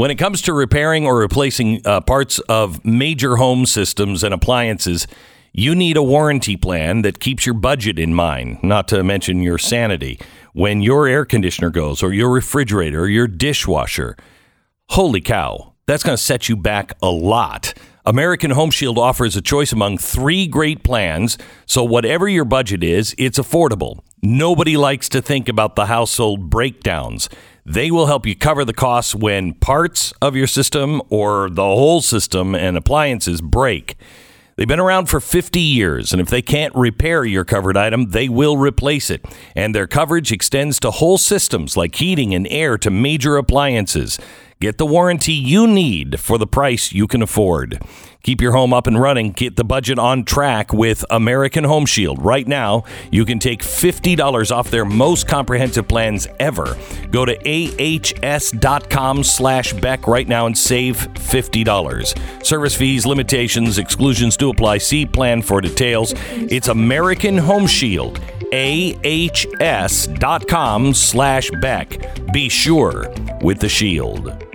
when it comes to repairing or replacing uh, parts of major home systems and appliances, you need a warranty plan that keeps your budget in mind, not to mention your sanity. When your air conditioner goes, or your refrigerator, or your dishwasher, holy cow, that's going to set you back a lot. American Home Shield offers a choice among three great plans, so whatever your budget is, it's affordable. Nobody likes to think about the household breakdowns. They will help you cover the costs when parts of your system or the whole system and appliances break. They've been around for 50 years, and if they can't repair your covered item, they will replace it. And their coverage extends to whole systems like heating and air to major appliances. Get the warranty you need for the price you can afford. Keep your home up and running. Get the budget on track with American Home Shield. Right now, you can take $50 off their most comprehensive plans ever. Go to ahs.com slash Beck right now and save $50. Service fees, limitations, exclusions do apply. See plan for details. It's American Home Shield. ahs.com slash Beck. Be sure with the shield.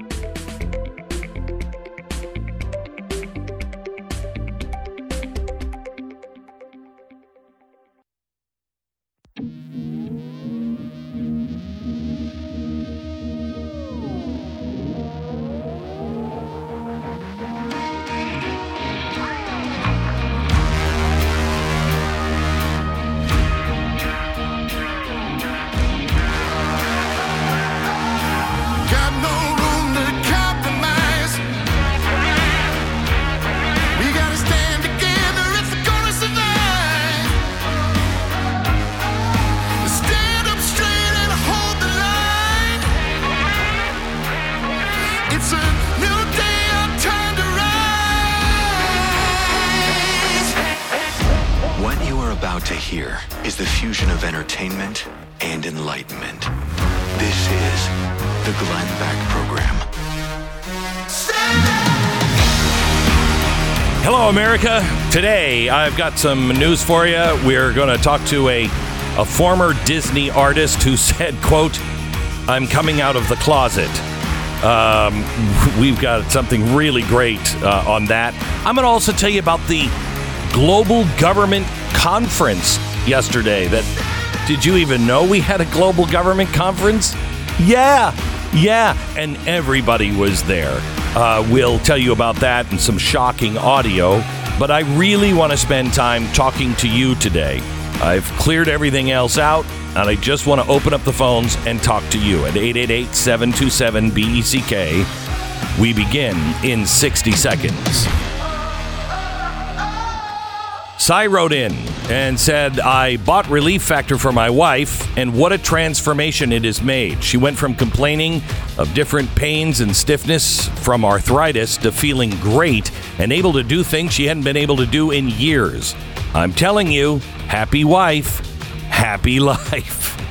Got Today, I've got some news for you. We're going to talk to a, a former Disney artist who said, quote, I'm coming out of the closet. Um, we've got something really great uh, on that. I'm going to also tell you about the Global Government Conference yesterday. That did you even know we had a global government conference? Yeah, yeah, and everybody was there. Uh, we'll tell you about that and some shocking audio. But I really want to spend time talking to you today. I've cleared everything else out, and I just want to open up the phones and talk to you at 888 727 BECK. We begin in 60 seconds. Cy wrote in and said, I bought Relief Factor for my wife, and what a transformation it has made. She went from complaining of different pains and stiffness from arthritis to feeling great and able to do things she hadn't been able to do in years. I'm telling you, happy wife, happy life.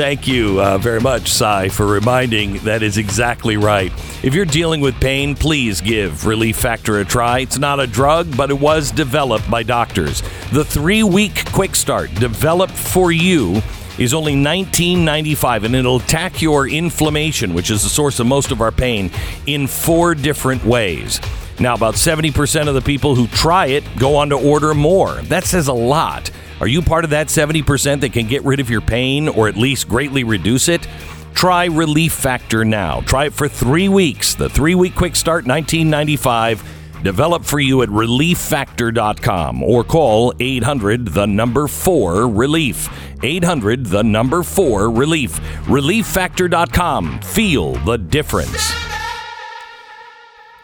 Thank you uh, very much, Cy, for reminding that is exactly right. If you're dealing with pain, please give Relief Factor a try. It's not a drug, but it was developed by doctors. The three week quick start developed for you is only $19.95 and it'll attack your inflammation, which is the source of most of our pain, in four different ways. Now, about 70% of the people who try it go on to order more. That says a lot. Are you part of that 70% that can get rid of your pain or at least greatly reduce it? Try Relief Factor now. Try it for three weeks. The three week quick start, 1995. Developed for you at relieffactor.com or call 800 the number 4 relief. 800 the number 4 relief. Relieffactor.com. Feel the difference.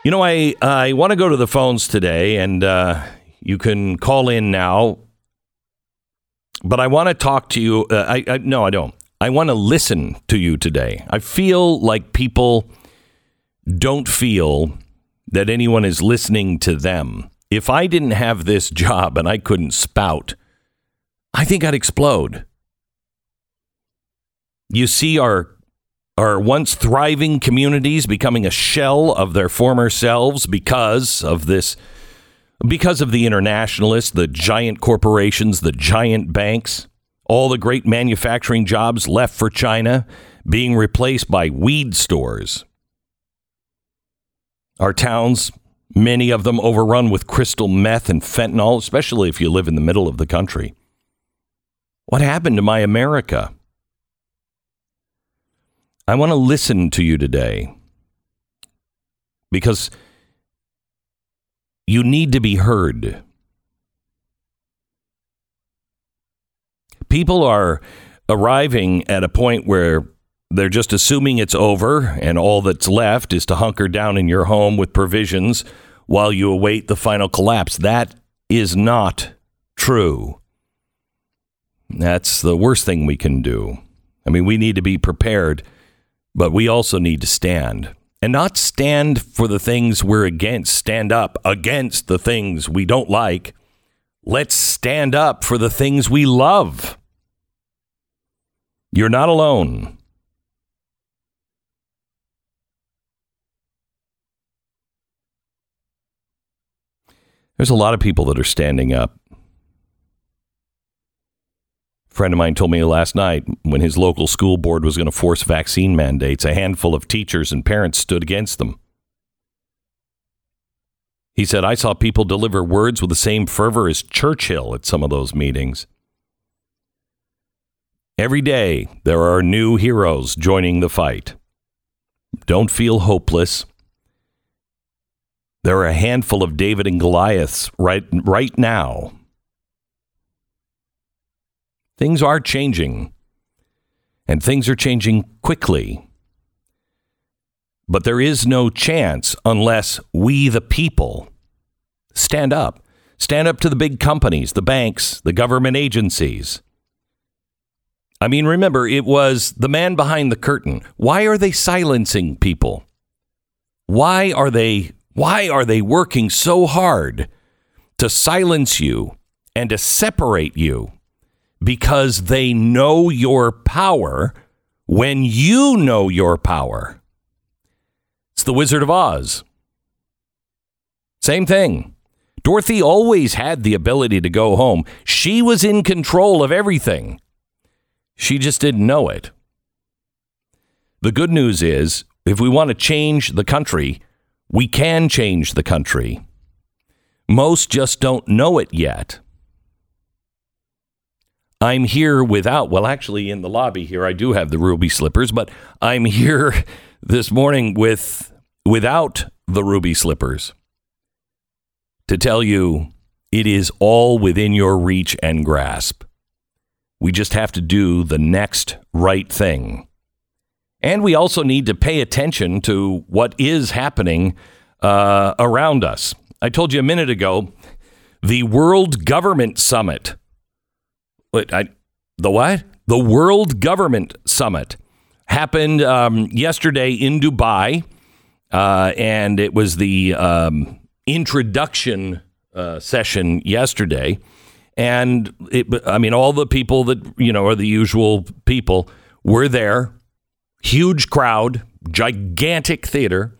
You know, I, I want to go to the phones today, and uh, you can call in now. But I want to talk to you. Uh, I, I no, I don't. I want to listen to you today. I feel like people don't feel that anyone is listening to them. If I didn't have this job and I couldn't spout, I think I'd explode. You see our our once thriving communities becoming a shell of their former selves because of this because of the internationalists, the giant corporations, the giant banks, all the great manufacturing jobs left for China being replaced by weed stores. Our towns, many of them overrun with crystal meth and fentanyl, especially if you live in the middle of the country. What happened to my America? I want to listen to you today because you need to be heard. People are arriving at a point where they're just assuming it's over and all that's left is to hunker down in your home with provisions while you await the final collapse. That is not true. That's the worst thing we can do. I mean, we need to be prepared, but we also need to stand and not stand for the things we're against, stand up against the things we don't like. Let's stand up for the things we love. You're not alone. There's a lot of people that are standing up. Friend of mine told me last night when his local school board was going to force vaccine mandates, a handful of teachers and parents stood against them. He said, I saw people deliver words with the same fervor as Churchill at some of those meetings. Every day, there are new heroes joining the fight. Don't feel hopeless. There are a handful of David and Goliaths right, right now. Things are changing, and things are changing quickly. But there is no chance unless we, the people, stand up. Stand up to the big companies, the banks, the government agencies. I mean, remember, it was the man behind the curtain. Why are they silencing people? Why are they why are they working so hard to silence you and to separate you? Because they know your power when you know your power. It's the Wizard of Oz. Same thing. Dorothy always had the ability to go home. She was in control of everything. She just didn't know it. The good news is if we want to change the country, we can change the country. Most just don't know it yet. I'm here without, well, actually, in the lobby here, I do have the ruby slippers, but I'm here this morning with without the ruby slippers to tell you it is all within your reach and grasp. We just have to do the next right thing. And we also need to pay attention to what is happening uh, around us. I told you a minute ago the World Government Summit. I, the what? The World Government Summit happened um, yesterday in Dubai, uh, and it was the um, introduction uh, session yesterday. And it, I mean, all the people that you know are the usual people were there huge crowd, gigantic theater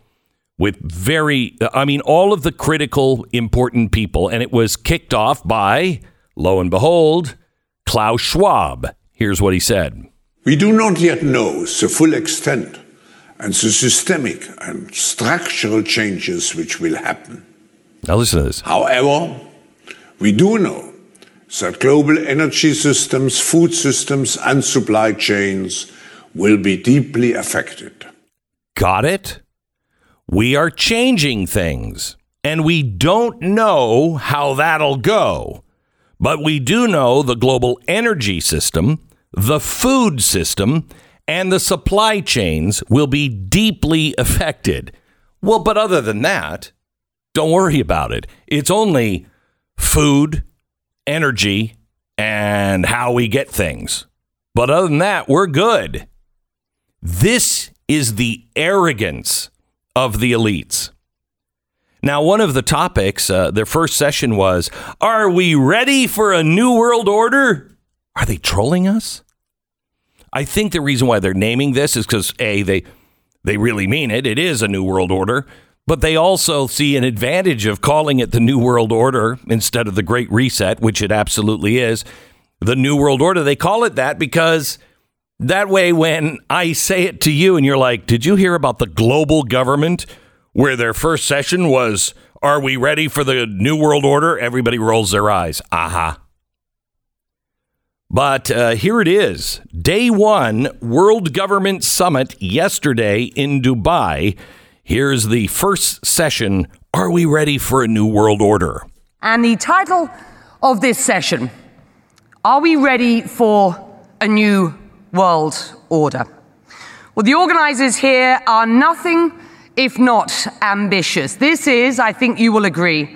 with very, I mean, all of the critical, important people. And it was kicked off by, lo and behold, Klaus Schwab. Here's what he said We do not yet know the full extent and the systemic and structural changes which will happen. Now, listen to this. However, we do know that global energy systems, food systems, and supply chains will be deeply affected. Got it? We are changing things, and we don't know how that'll go. But we do know the global energy system, the food system, and the supply chains will be deeply affected. Well, but other than that, don't worry about it. It's only food, energy, and how we get things. But other than that, we're good. This is the arrogance of the elites. Now, one of the topics, uh, their first session was Are we ready for a new world order? Are they trolling us? I think the reason why they're naming this is because A, they, they really mean it. It is a new world order. But they also see an advantage of calling it the New World Order instead of the Great Reset, which it absolutely is. The New World Order, they call it that because that way, when I say it to you and you're like, Did you hear about the global government where their first session was, Are we ready for the New World Order? Everybody rolls their eyes. Aha. But uh, here it is Day one, World Government Summit yesterday in Dubai. Here's the first session Are we ready for a New World Order? And the title of this session Are we ready for a new world order? Well, the organizers here are nothing if not ambitious. This is, I think you will agree,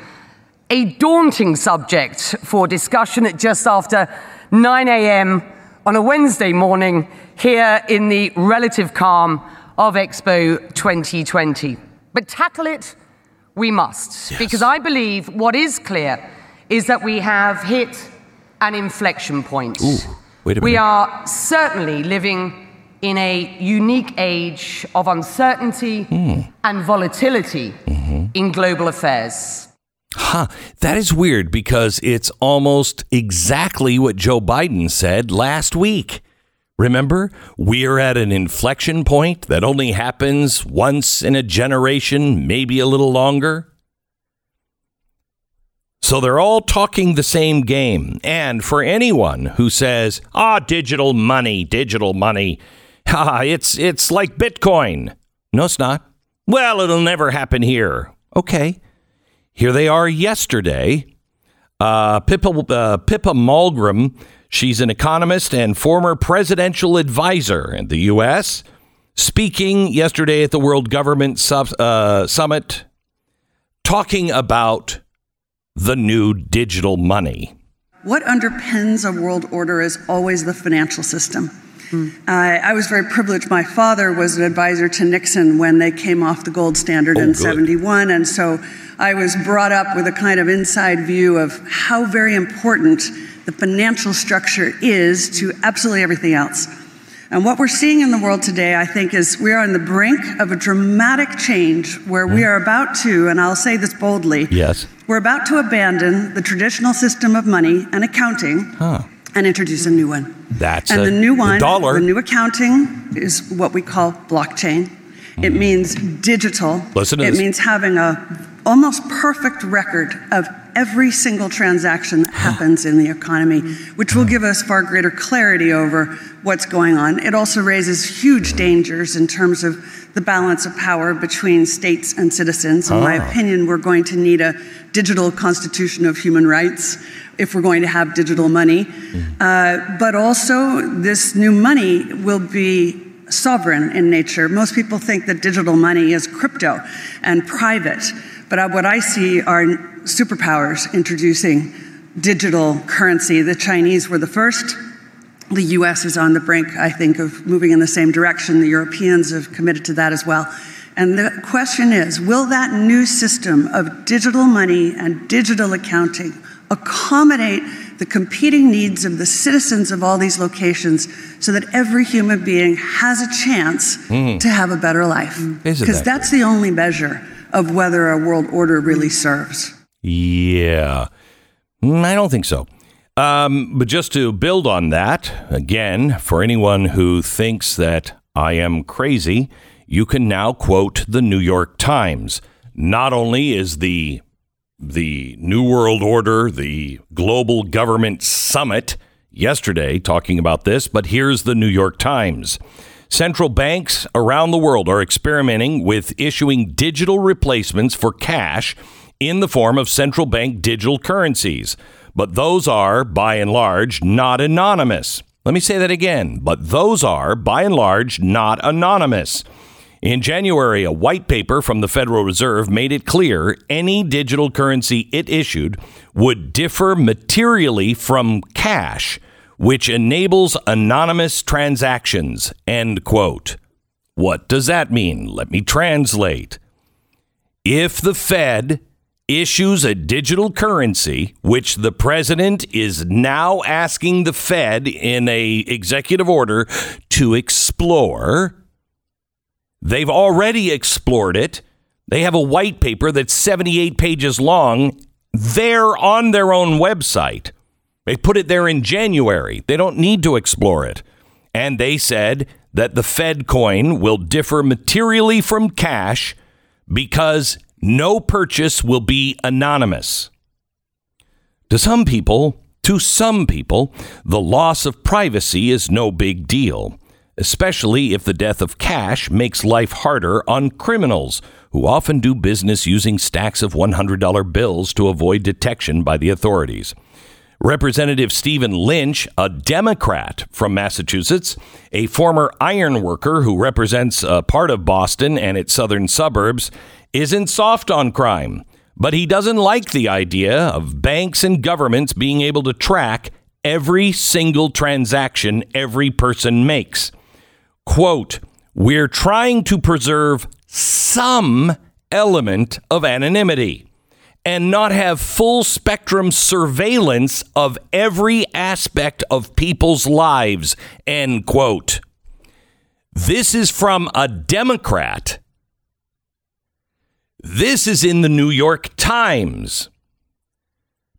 a daunting subject for discussion at just after 9 a.m. on a Wednesday morning here in the relative calm of Expo 2020. But tackle it we must, because I believe what is clear is that we have hit an inflection point. a we are certainly living in a unique age of uncertainty Hmm. and volatility Mm-hmm. in global affairs. Huh. That is weird because it's almost exactly what Joe Biden said last week. Remember, we're at an inflection point that only happens once in a generation, maybe a little longer. So they're all talking the same game. And for anyone who says, ah, digital money, digital money, ha, it's, it's like Bitcoin. No, it's not. Well, it'll never happen here. Okay. Here they are yesterday. Uh, Pippa, uh, Pippa Malmgren, she's an economist and former presidential advisor in the U.S., speaking yesterday at the World Government Sub- uh, Summit, talking about the new digital money. What underpins a world order is always the financial system. I I was very privileged. My father was an advisor to Nixon when they came off the gold standard Oh, in good. 71. And so I was brought up with a kind of inside view of how very important the financial structure is to absolutely everything else. And what we're seeing in the world today, I think, is we are on the brink of a dramatic change where we mm. are about to, and I'll say this boldly, Yes. we're about to abandon the traditional system of money and accounting and introduce a new one. That's and a- the new one, dollar. the new accounting is what we call blockchain. It means digital. Listen to it this. means having a almost perfect record of every single transaction that happens in the economy, which will give us far greater clarity over what's going on. It also raises huge dangers in terms of the balance of power between states and citizens. In my Ah. opinion, we're going to need a digital constitution of human rights if we're going to have digital money. Uh, but also, this new money will be sovereign in nature. Most people think that digital money is crypto and private, but what I see are superpowers introducing digital currency. The Chinese were the first. The US is on the brink, I think, of moving in the same direction. The Europeans have committed to that as well. And the question is will that new system of digital money and digital accounting accommodate the competing needs of the citizens of all these locations so that every human being has a chance to have a better life? Because that that's the only measure of whether a world order really serves. Yeah. Mm, I don't think so. Um, but just to build on that, again, for anyone who thinks that I am crazy, you can now quote the New York Times. Not only is the the New World Order, the Global Government Summit yesterday talking about this, but here's the New York Times. Central banks around the world are experimenting with issuing digital replacements for cash in the form of central bank digital currencies. But those are, by and large, not anonymous. Let me say that again. But those are, by and large, not anonymous. In January, a white paper from the Federal Reserve made it clear any digital currency it issued would differ materially from cash, which enables anonymous transactions. End quote. What does that mean? Let me translate. If the Fed issues a digital currency, which the president is now asking the Fed in a executive order to explore, They've already explored it. They have a white paper that's 78 pages long. They're on their own website. They put it there in January. They don't need to explore it. And they said that the Fed coin will differ materially from cash because no purchase will be anonymous. To some people, to some people, the loss of privacy is no big deal, especially if the death of cash makes life harder on criminals who often do business using stacks of $100 bills to avoid detection by the authorities. Representative Stephen Lynch, a Democrat from Massachusetts, a former iron worker who represents a part of Boston and its southern suburbs, isn't soft on crime, but he doesn't like the idea of banks and governments being able to track every single transaction every person makes. Quote, we're trying to preserve some element of anonymity and not have full spectrum surveillance of every aspect of people's lives. End quote. This is from a Democrat. This is in the New York Times.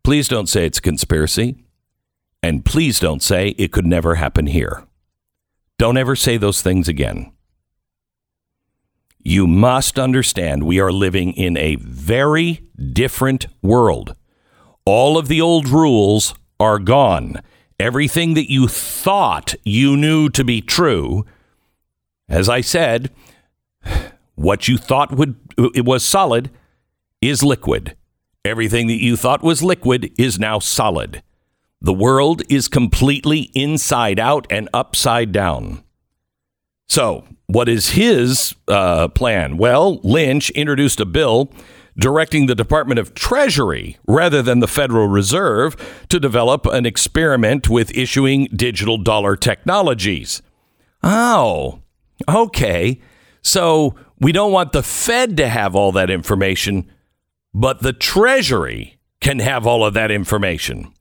Please don't say it's a conspiracy. And please don't say it could never happen here. Don't ever say those things again. You must understand we are living in a very different world. All of the old rules are gone. Everything that you thought you knew to be true, as I said, what you thought would it was solid is liquid. Everything that you thought was liquid is now solid. The world is completely inside out and upside down. So, what is his uh, plan? Well, Lynch introduced a bill directing the Department of Treasury rather than the Federal Reserve to develop an experiment with issuing digital dollar technologies. Oh, okay. So we don't want the Fed to have all that information, but the Treasury can have all of that information.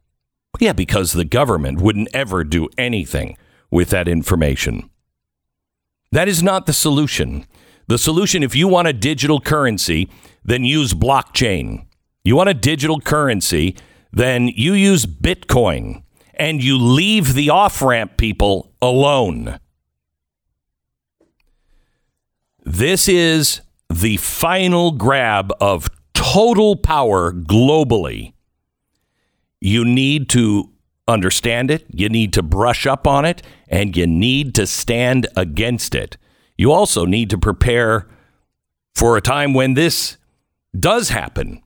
Yeah, because the government wouldn't ever do anything with that information. That is not the solution. The solution, if you want a digital currency, then use blockchain. You want a digital currency, then you use Bitcoin and you leave the off ramp people alone. This is the final grab of total power globally. You need to understand it, you need to brush up on it, and you need to stand against it. You also need to prepare for a time when this does happen.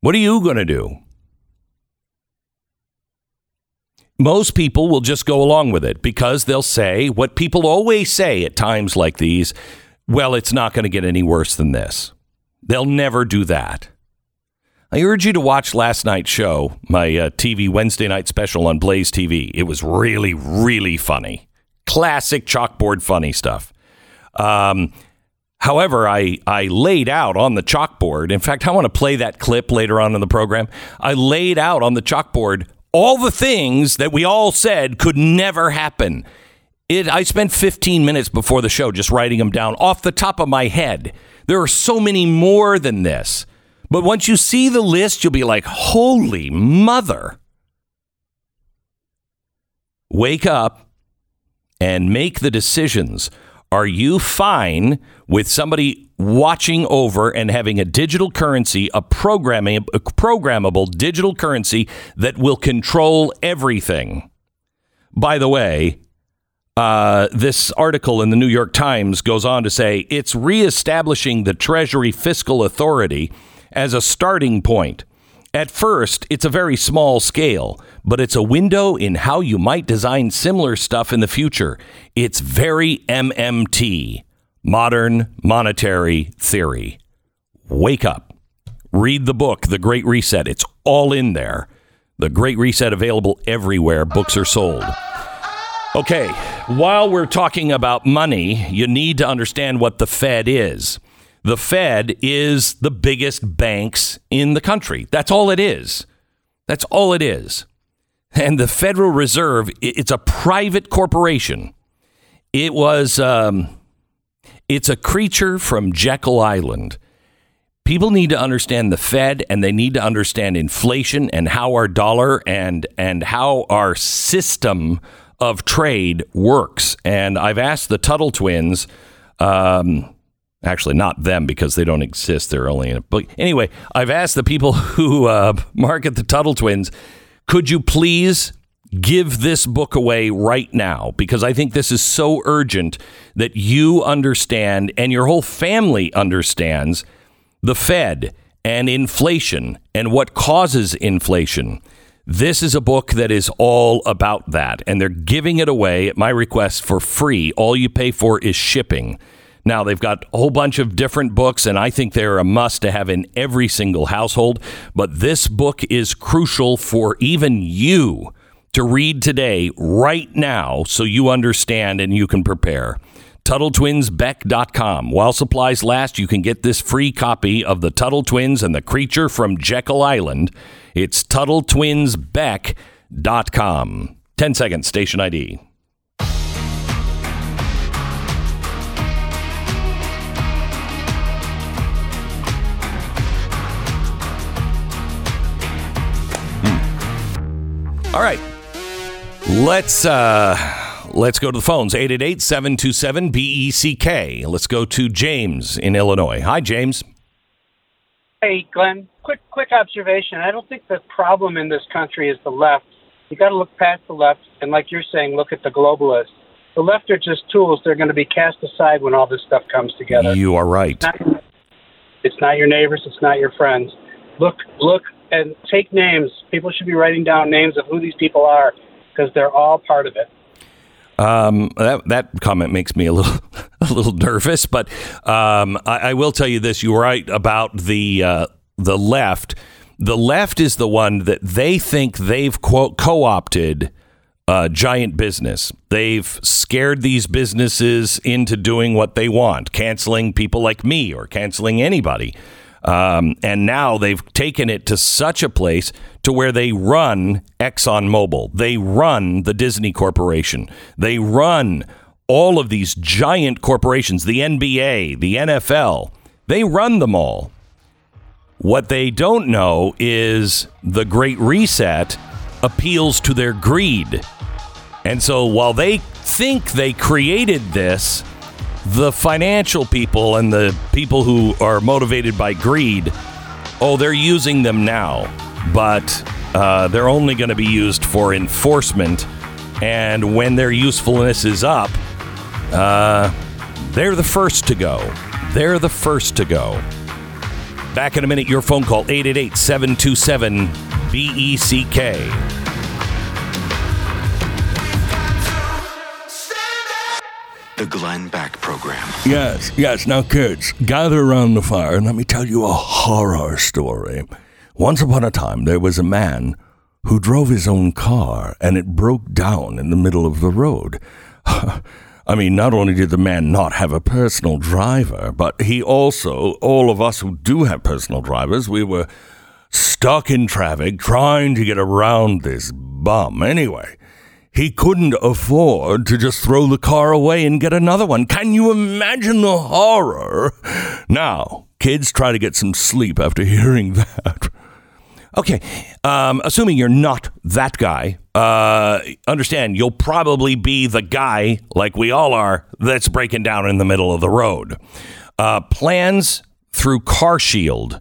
What are you going to do? Most people will just go along with it because they'll say what people always say at times like these well, it's not going to get any worse than this. They'll never do that. I urge you to watch last night's show, my uh, TV Wednesday night special on Blaze TV. It was really, really funny. Classic chalkboard funny stuff. Um, however, I, I laid out on the chalkboard, in fact, I want to play that clip later on in the program. I laid out on the chalkboard all the things that we all said could never happen. It, I spent 15 minutes before the show just writing them down off the top of my head. There are so many more than this. But once you see the list, you'll be like, holy mother. Wake up and make the decisions. Are you fine with somebody watching over and having a digital currency, a programming, a programmable digital currency that will control everything? By the way, uh, this article in the New York Times goes on to say it's reestablishing the Treasury Fiscal Authority as a starting point. At first, it's a very small scale, but it's a window in how you might design similar stuff in the future. It's very MMT, modern monetary theory. Wake up. Read the book, The Great Reset. It's all in there. The Great Reset available everywhere books are sold. Okay, while we're talking about money, you need to understand what the Fed is. The Fed is the biggest banks in the country. That's all it is. That's all it is. And the Federal Reserve, it's a private corporation. It was, um, it's a creature from Jekyll Island. People need to understand the Fed and they need to understand inflation and how our dollar and, and how our system of trade works. And I've asked the Tuttle twins, um, Actually, not them because they don't exist. They're only in a book. Anyway, I've asked the people who uh, market the Tuttle Twins, could you please give this book away right now? Because I think this is so urgent that you understand and your whole family understands the Fed and inflation and what causes inflation. This is a book that is all about that, and they're giving it away at my request for free. All you pay for is shipping. Now, they've got a whole bunch of different books, and I think they're a must to have in every single household. But this book is crucial for even you to read today, right now, so you understand and you can prepare. TuttleTwinsBeck.com. While supplies last, you can get this free copy of the Tuttle Twins and the Creature from Jekyll Island. It's TuttleTwinsBeck.com. 10 seconds, station ID. All right. Let's uh let's go to the phones. 888-727-BECK. Let's go to James in Illinois. Hi James. Hey, Glenn. Quick, quick observation. I don't think the problem in this country is the left. You got to look past the left, and like you're saying, look at the globalists. The left are just tools. They're going to be cast aside when all this stuff comes together. You are right. It's not, it's not your neighbors. It's not your friends. Look, look, and take names. People should be writing down names of who these people are because they're all part of it. Um, that that comment makes me a little a little nervous, but um, I, I will tell you this: you're right about the uh, the left. The left is the one that they think they've quote co-opted uh, giant business. They've scared these businesses into doing what they want, canceling people like me or canceling anybody. Um, and now they've taken it to such a place to where they run ExxonMobil, they run the Disney Corporation, they run all of these giant corporations, the NBA, the NFL. They run them all. What they don't know is the Great Reset appeals to their greed. And so while they think they created this, the financial people and the people who are motivated by greed, oh, they're using them now, but uh, they're only going to be used for enforcement. And when their usefulness is up, uh, they're the first to go. They're the first to go. Back in a minute, your phone call 888 727 BECK. The Glenn Beck Program. Yes, yes. Now, kids, gather around the fire and let me tell you a horror story. Once upon a time, there was a man who drove his own car and it broke down in the middle of the road. I mean, not only did the man not have a personal driver, but he also, all of us who do have personal drivers, we were stuck in traffic trying to get around this bum. Anyway, he couldn't afford to just throw the car away and get another one. Can you imagine the horror? Now, kids try to get some sleep after hearing that. Okay, um, assuming you're not that guy, uh, understand you'll probably be the guy, like we all are, that's breaking down in the middle of the road. Uh, plans through CarShield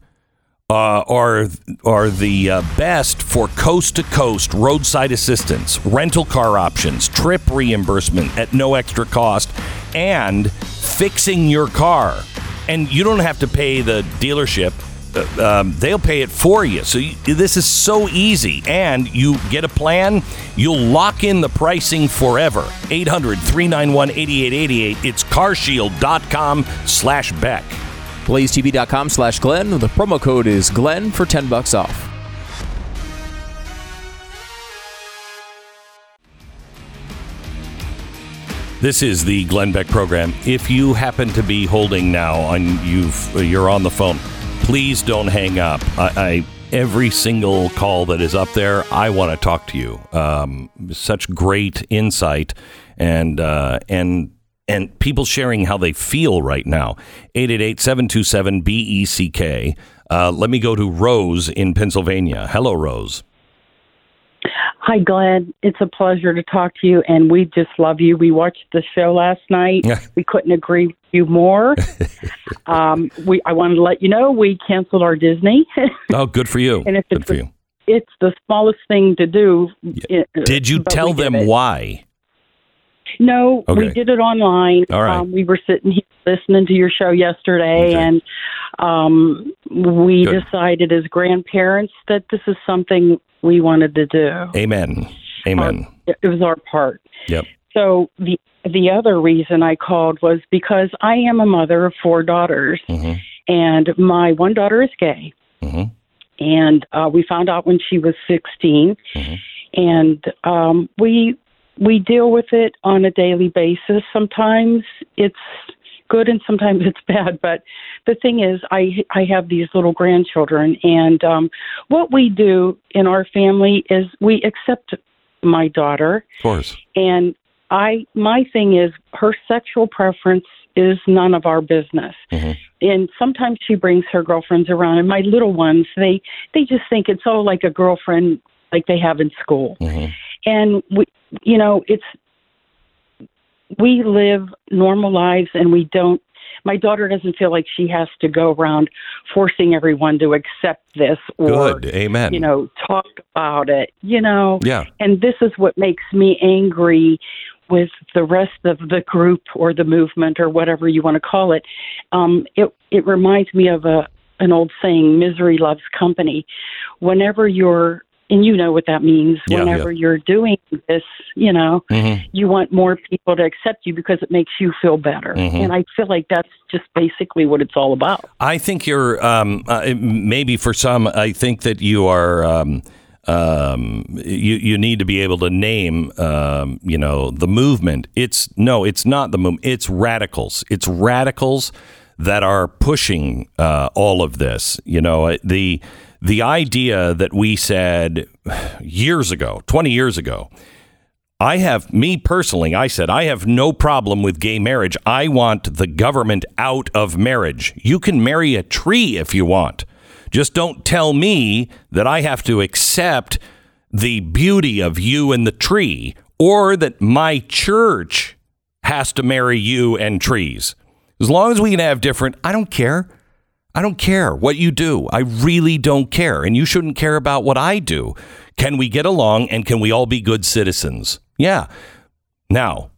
uh, are are the uh, best for coast to coast roadside assistance, rental car options, trip reimbursement at no extra cost, and fixing your car. And you don't have to pay the dealership. Uh, um, they'll pay it for you. So you, this is so easy. And you get a plan, you'll lock in the pricing forever. 800 391 8888. It's carshield.com slash Beck. BlazeTV.com slash Glenn. The promo code is Glenn for 10 bucks off. This is the Glenn Beck program. If you happen to be holding now and you've you're on the phone, please don't hang up. I, I every single call that is up there, I want to talk to you. Um, such great insight and uh, and and people sharing how they feel right now. 888-727 BECK. Uh, let me go to Rose in Pennsylvania. Hello, Rose. Hi, Glenn. It's a pleasure to talk to you, and we just love you. We watched the show last night. Yeah. We couldn't agree with you more. um, we I wanted to let you know we canceled our Disney, Oh, good for you. and if Good it's for the, you. it's the smallest thing to do. i- Did you tell them why? No, Okay. we did it online. All right. Um, we were sitting here listening to your show yesterday, Okay. and um, we Good. decided as grandparents that this is something we wanted to do. Amen. Amen. It it was our part. Yep. So the the other reason I called was because I am a mother of four daughters, hmm and my one daughter is gay, hmm and uh, we found out when she was 16, Mhm. and um, we we deal with it on a daily basis. Sometimes it's good and sometimes it's bad, but the thing is, I I have these little grandchildren, and um, what we do in our family is we accept my daughter, Of course. and I my thing is her sexual preference is none of our business. Mhm. And sometimes she brings her girlfriends around, and my little ones they they just think it's all like a girlfriend like they have in school. hmm And we, you know, it's we live normal lives, and we don't. My daughter doesn't feel like she has to go around forcing everyone to accept this or Good. Amen. you know talk about it. You know, yeah. and this is what makes me angry with the rest of the group or the movement or whatever you want to call it. Um, it it reminds me of a an old saying, "Misery loves company." Whenever you're and you know what that means. Yeah, Whenever yeah. you're doing this, you know, hmm you want more people to accept you because it makes you feel better. Mhm. And I feel like that's just basically what it's all about. I think you're um, uh, maybe for some. I think that you are. Um, um, you you need to be able to name. Um, you know the movement. It's no. It's not the movement. It's radicals. It's radicals that are pushing uh, all of this. You know the the idea that we said years ago, twenty years ago. I have, me personally, I said, I have no problem with gay marriage. I want the government out of marriage. You can marry a tree if you want. Just don't tell me that I have to accept the beauty of you and the tree or that my church has to marry you and trees. As long as we can have different, I don't care. I don't care what you do. I really don't care. And you shouldn't care about what I do. Can we get along and can we all be good citizens? Yeah. Now,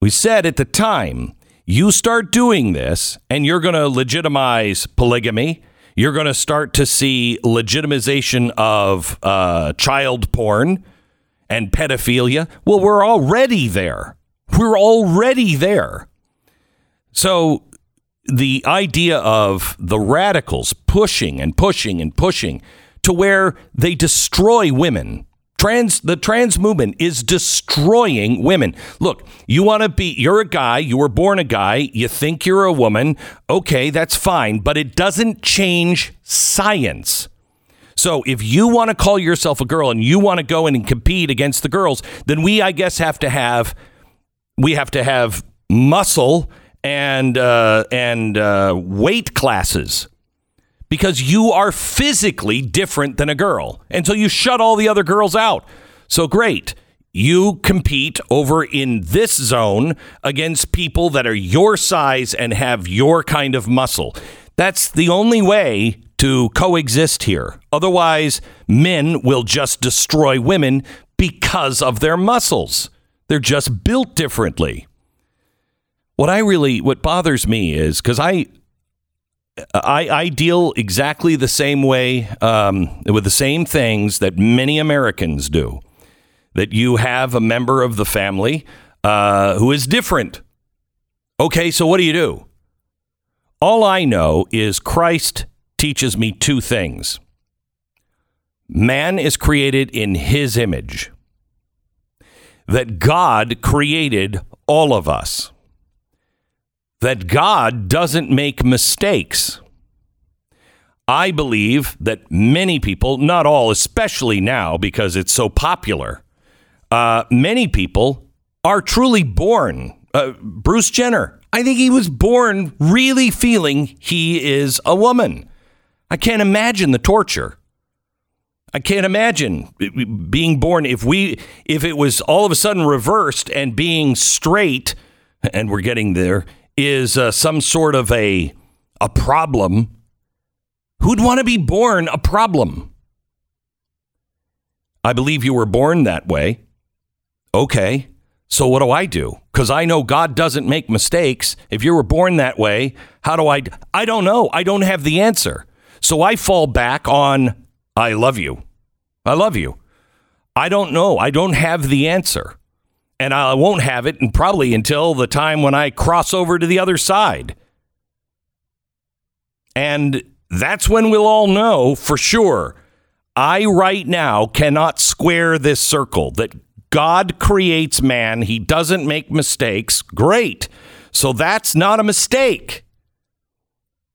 we said at the time, you start doing this and you're going to legitimize polygamy. You're going to start to see legitimization of uh, child porn and pedophilia. Well, we're already there. We're already there. So the idea of the radicals pushing and pushing and pushing to where they destroy women. Trans the trans movement is destroying women. Look, you want to be you're a guy, you were born a guy, you think you're a woman. Okay, that's fine, but it doesn't change science. So if you want to call yourself a girl and you want to go in and compete against the girls, then we I guess have to have we have to have muscle and uh, and uh, weight classes because you are physically different than a girl, and so you shut all the other girls out. So great, you compete over in this zone against people that are your size and have your kind of muscle. That's the only way to coexist here. Otherwise, men will just destroy women because of their muscles. They're just built differently. What I really, what bothers me is because I, I, I deal exactly the same way um, with the same things that many Americans do. That you have a member of the family uh, who is different. Okay, so what do you do? All I know is Christ teaches me two things. Man is created in his image. That God created all of us that God doesn't make mistakes. I believe that many people, not all, especially now because it's so popular, uh, many people are truly born. Uh, Bruce Jenner, I think he was born really feeling he is a woman. I can't imagine the torture. I can't imagine being born if we if it was all of a sudden reversed and being straight and we're getting there is uh, some sort of a a problem. Who'd want to be born a problem? I believe you were born that way. Okay. So what do I do? Cuz I know God doesn't make mistakes. If you were born that way, how do I I don't know. I don't have the answer. So I fall back on I love you. I love you. I don't know. I don't have the answer. And I won't have it and probably until the time when I cross over to the other side. And that's when we'll all know for sure. I right now cannot square this circle that God creates man, he doesn't make mistakes. Great. So that's not a mistake.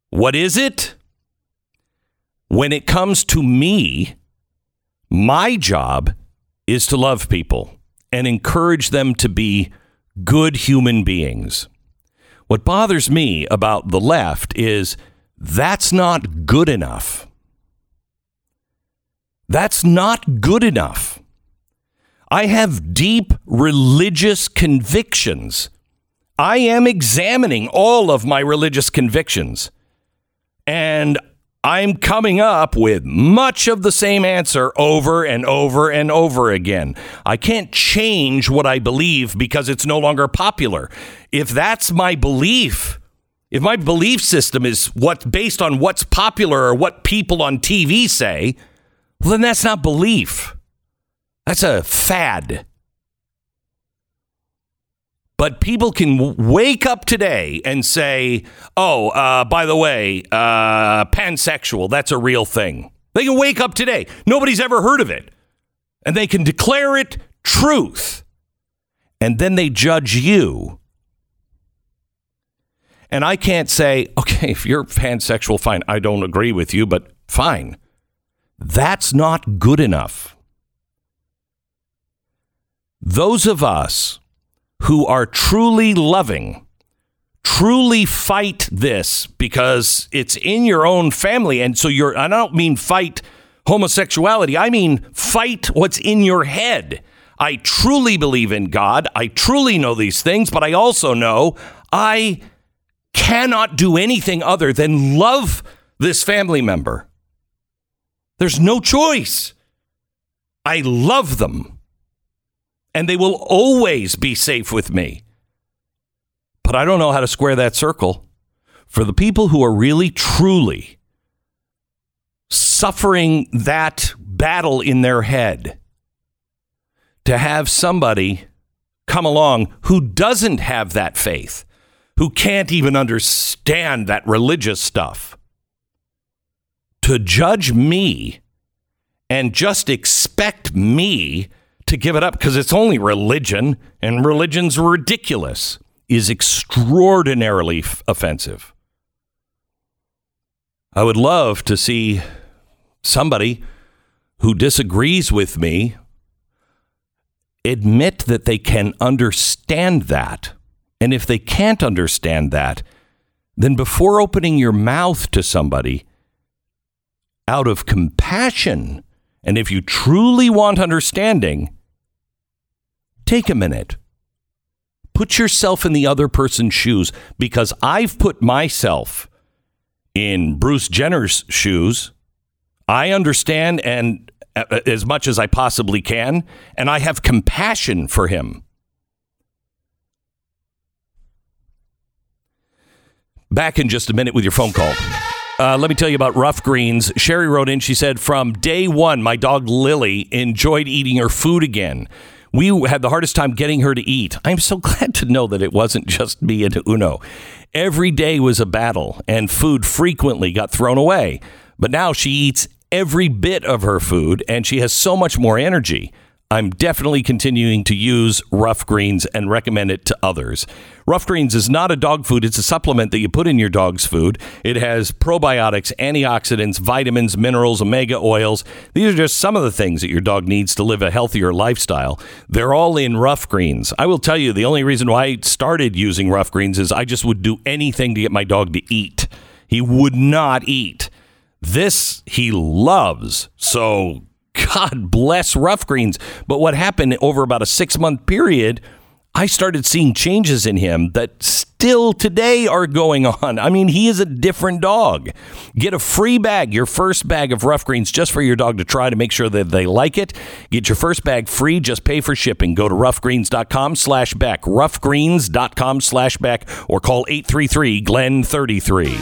What is it? When it comes to me, my job is to love people and encourage them to be good human beings. What bothers me about the left is that's not good enough. That's not good enough. I have deep religious convictions. I am examining all of my religious convictions. And I'm coming up with much of the same answer over and over and over again. I can't change what I believe because it's no longer popular. If that's my belief, if my belief system is what's based on what's popular or what people on TV say, well, then that's not belief. That's a fad. But people can w- wake up today and say, oh, uh, by the way, uh, pansexual, that's a real thing. They can wake up today. Nobody's ever heard of it. And they can declare it truth. And then they judge you. And I can't say, okay, if you're pansexual, fine. I don't agree with you, but fine. That's not good enough. Those of us who are truly loving truly fight this because it's in your own family. And so you're I don't mean fight homosexuality. I mean fight what's in your head. I truly believe in God. I truly know these things but I also know I cannot do anything other than love this family member. There's no choice. I love them and they will always be safe with me. But I don't know how to square that circle. For the people who are really, truly suffering that battle in their head, to have somebody come along who doesn't have that faith, who can't even understand that religious stuff, to judge me and just expect me to give it up because it's only religion and religion's ridiculous is extraordinarily f- offensive. I would love to see somebody who disagrees with me admit that they can understand that. And if they can't understand that, then before opening your mouth to somebody, out of compassion, and if you truly want understanding, take a minute. Put yourself in the other person's shoes because I've put myself in Bruce Jenner's shoes. I understand and uh, as much as I possibly can, and I have compassion for him. Back in just a minute with your phone call. Uh, let me tell you about Rough Greens. Sherry wrote in, she said, From day one, my dog Lily enjoyed eating her food again. We had the hardest time getting her to eat. I'm so glad to know that it wasn't just me and Uno. Every day was a battle, and food frequently got thrown away. But now she eats every bit of her food, and she has so much more energy. I'm definitely continuing to use Rough Greens and recommend it to others. Rough Greens is not a dog food, it's a supplement that you put in your dog's food. It has probiotics, antioxidants, vitamins, minerals, omega oils. These are just some of the things that your dog needs to live a healthier lifestyle. They're all in Rough Greens. I will tell you, the only reason why I started using Rough Greens is I just would do anything to get my dog to eat. He would not eat. This he loves. So God bless Rough Greens. But what happened over about a six month period, I started seeing changes in him that still today are going on. I mean, he is a different dog. Get a free bag, your first bag of Rough Greens, just for your dog to try to make sure that they like it. Get your first bag free. Just pay for shipping. Go to roughgreens.com slash Beck, roughgreens.com slash Beck, or call 833 Glenn 33.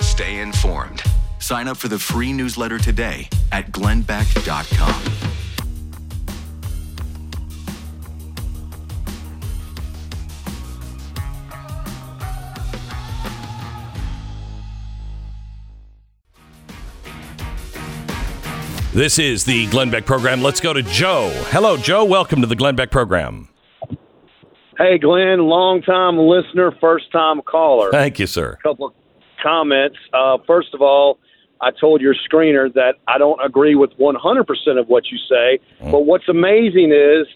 Stay informed. Sign up for the free newsletter today at glennbeck.com. This is the Glenn Beck program. Let's go to Joe. Hello, Joe. Welcome to the Glenn Beck program. Hey, Glenn, long time listener, first time caller. Thank you, sir. A couple of comments. Uh, first of all, I told your screener that I don't agree with 100% of what you say. But what's amazing is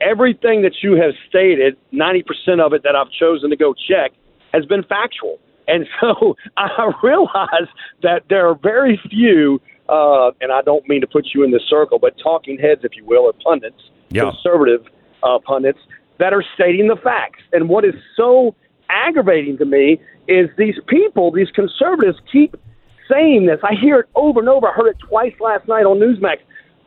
everything that you have stated, 90% of it that I've chosen to go check, has been factual. And so I realize that there are very few, uh, and I don't mean to put you in this circle, but talking heads, if you will, or pundits, Yeah. conservative uh, pundits, that are stating the facts. And what is so aggravating to me is these people, these conservatives, keep saying this. I hear it over and over. I heard it twice last night on Newsmax.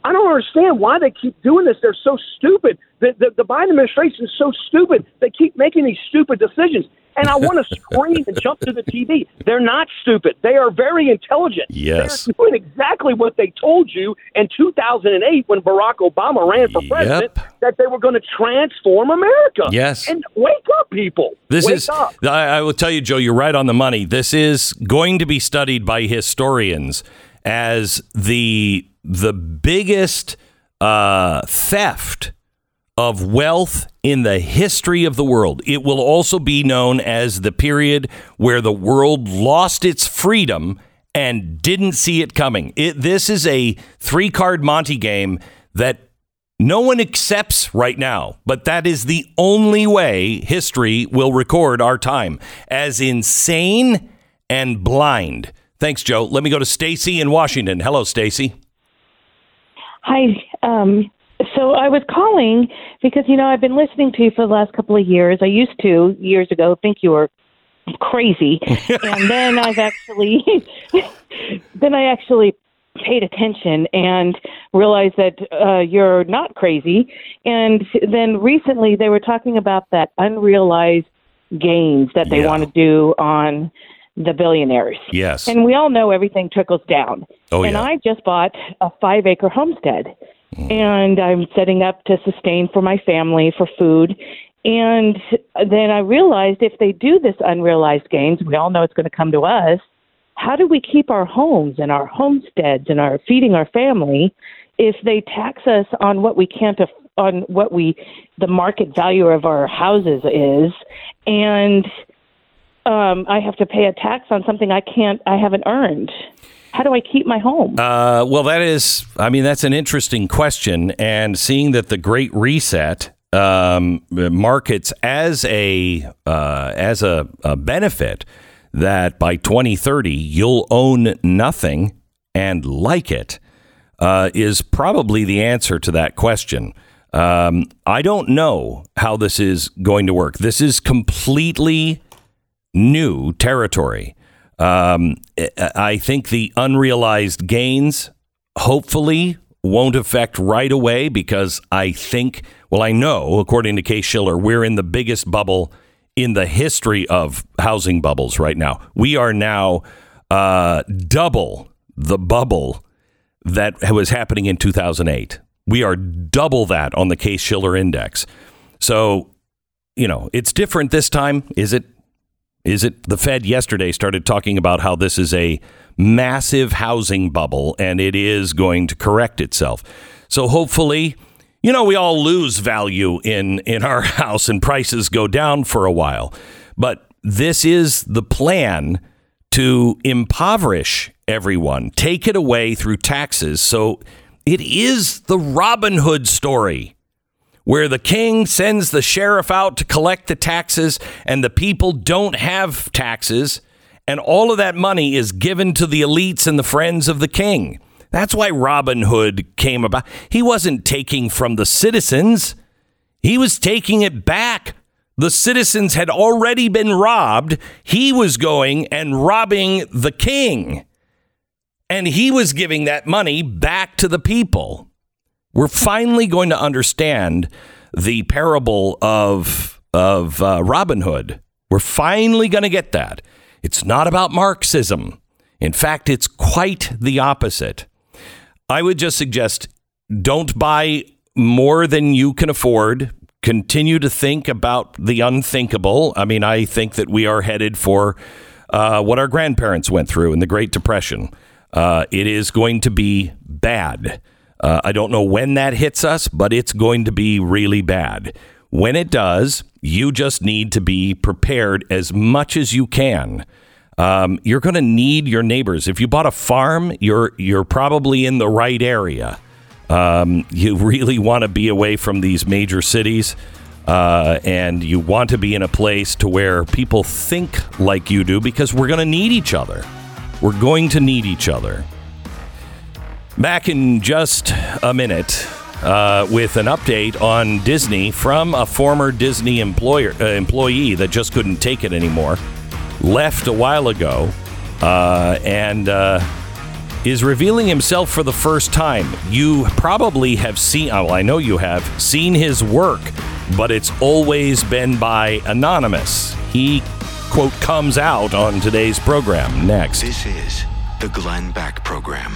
I don't understand why they keep doing this. They're so stupid. The, the, the Biden administration is so stupid. They keep making these stupid decisions. And I want to scream and jump to the TV. They're not stupid. They are very intelligent. Yes. They're doing exactly what they told you in 2008 when Barack Obama ran for president that they were going to transform America. Yes. And wake up, people. This wake is, up. I, I will tell you, Joe, you're right on the money. This is going to be studied by historians as the the biggest uh, theft of wealth in the history of the world. It will also be known as the period where the world lost its freedom and didn't see it coming. It, this is a three card Monte game that no one accepts right now, but that is the only way history will record our time as insane and blind. Thanks, Joe. Let me go to Stacy in Washington. Hello, Stacy. Hi. Um, so I was calling because you know I've been listening to you for the last couple of years. I used to years ago think you were crazy, and then I've actually then I actually paid attention and realized that uh, you're not crazy. And then recently they were talking about that unrealized gains that they Yeah. want to do on the billionaires. Yes. And we all know everything trickles down. Oh, and yeah. I just bought a five acre homestead. Mm. And I'm setting up to sustain for my family for food. And then I realized if they do this unrealized gains, we all know it's going to come to us. How do we keep our homes and our homesteads and our feeding our family if they tax us on what we can't aff- on what we the market value of our houses is and um, I have to pay a tax on something I can't, I haven't earned. How do I keep my home? Uh, well, that is, I mean, that's an interesting question. And seeing that the Great Reset um, markets as a uh, as a, a benefit that by 2030 you'll own nothing and like it uh, is probably the answer to that question. Um, I don't know how this is going to work. This is completely new territory. Um, I- think the unrealized gains hopefully won't affect right away because I think, well, I know, according to Case Shiller, we're in the biggest bubble in the history of housing bubbles right now. We are now uh, double the bubble that was happening in 2008. We are double that on the Case Shiller index. So, you know, it's different this time. Is it? Is it the Fed yesterday started talking about how this is a massive housing bubble and it is going to correct itself. So hopefully, you know, we all lose value in in our house and prices go down for a while. But this is the plan to impoverish everyone, take it away through taxes. So it is the Robin Hood story where the king sends the sheriff out to collect the taxes and the people don't have taxes and all of that money is given to the elites and the friends of the king. That's why Robin Hood came about. He wasn't taking from the citizens, he was taking it back. The citizens had already been robbed. He was going and robbing the king. And he was giving that money back to the people. We're finally going to understand the parable of, of uh, Robin Hood. We're finally going to get that. It's not about Marxism. In fact, it's quite the opposite. I would just suggest don't buy more than you can afford. Continue to think about the unthinkable. I mean, I think that we are headed for uh, what our grandparents went through in the Great Depression. Uh, it is going to be bad. Uh, I don't know when that hits us, but it's going to be really bad. When it does, you just need to be prepared as much as you can. Um, you're going to need your neighbors. If you bought a farm, you're you're probably in the right area. Um, you really want to be away from these major cities, uh, and you want to be in a place to where people think like you do, because we're going to need each other. We're going to need each other. Back in just a minute uh, with an update on Disney from a former Disney employer uh, employee that just couldn't take it anymore, left a while ago, uh, and uh, is revealing himself for the first time. You probably have seen, oh, I know you have seen his work, but it's always been by anonymous. He quote comes out on today's program next. This is the Glenn Beck Program.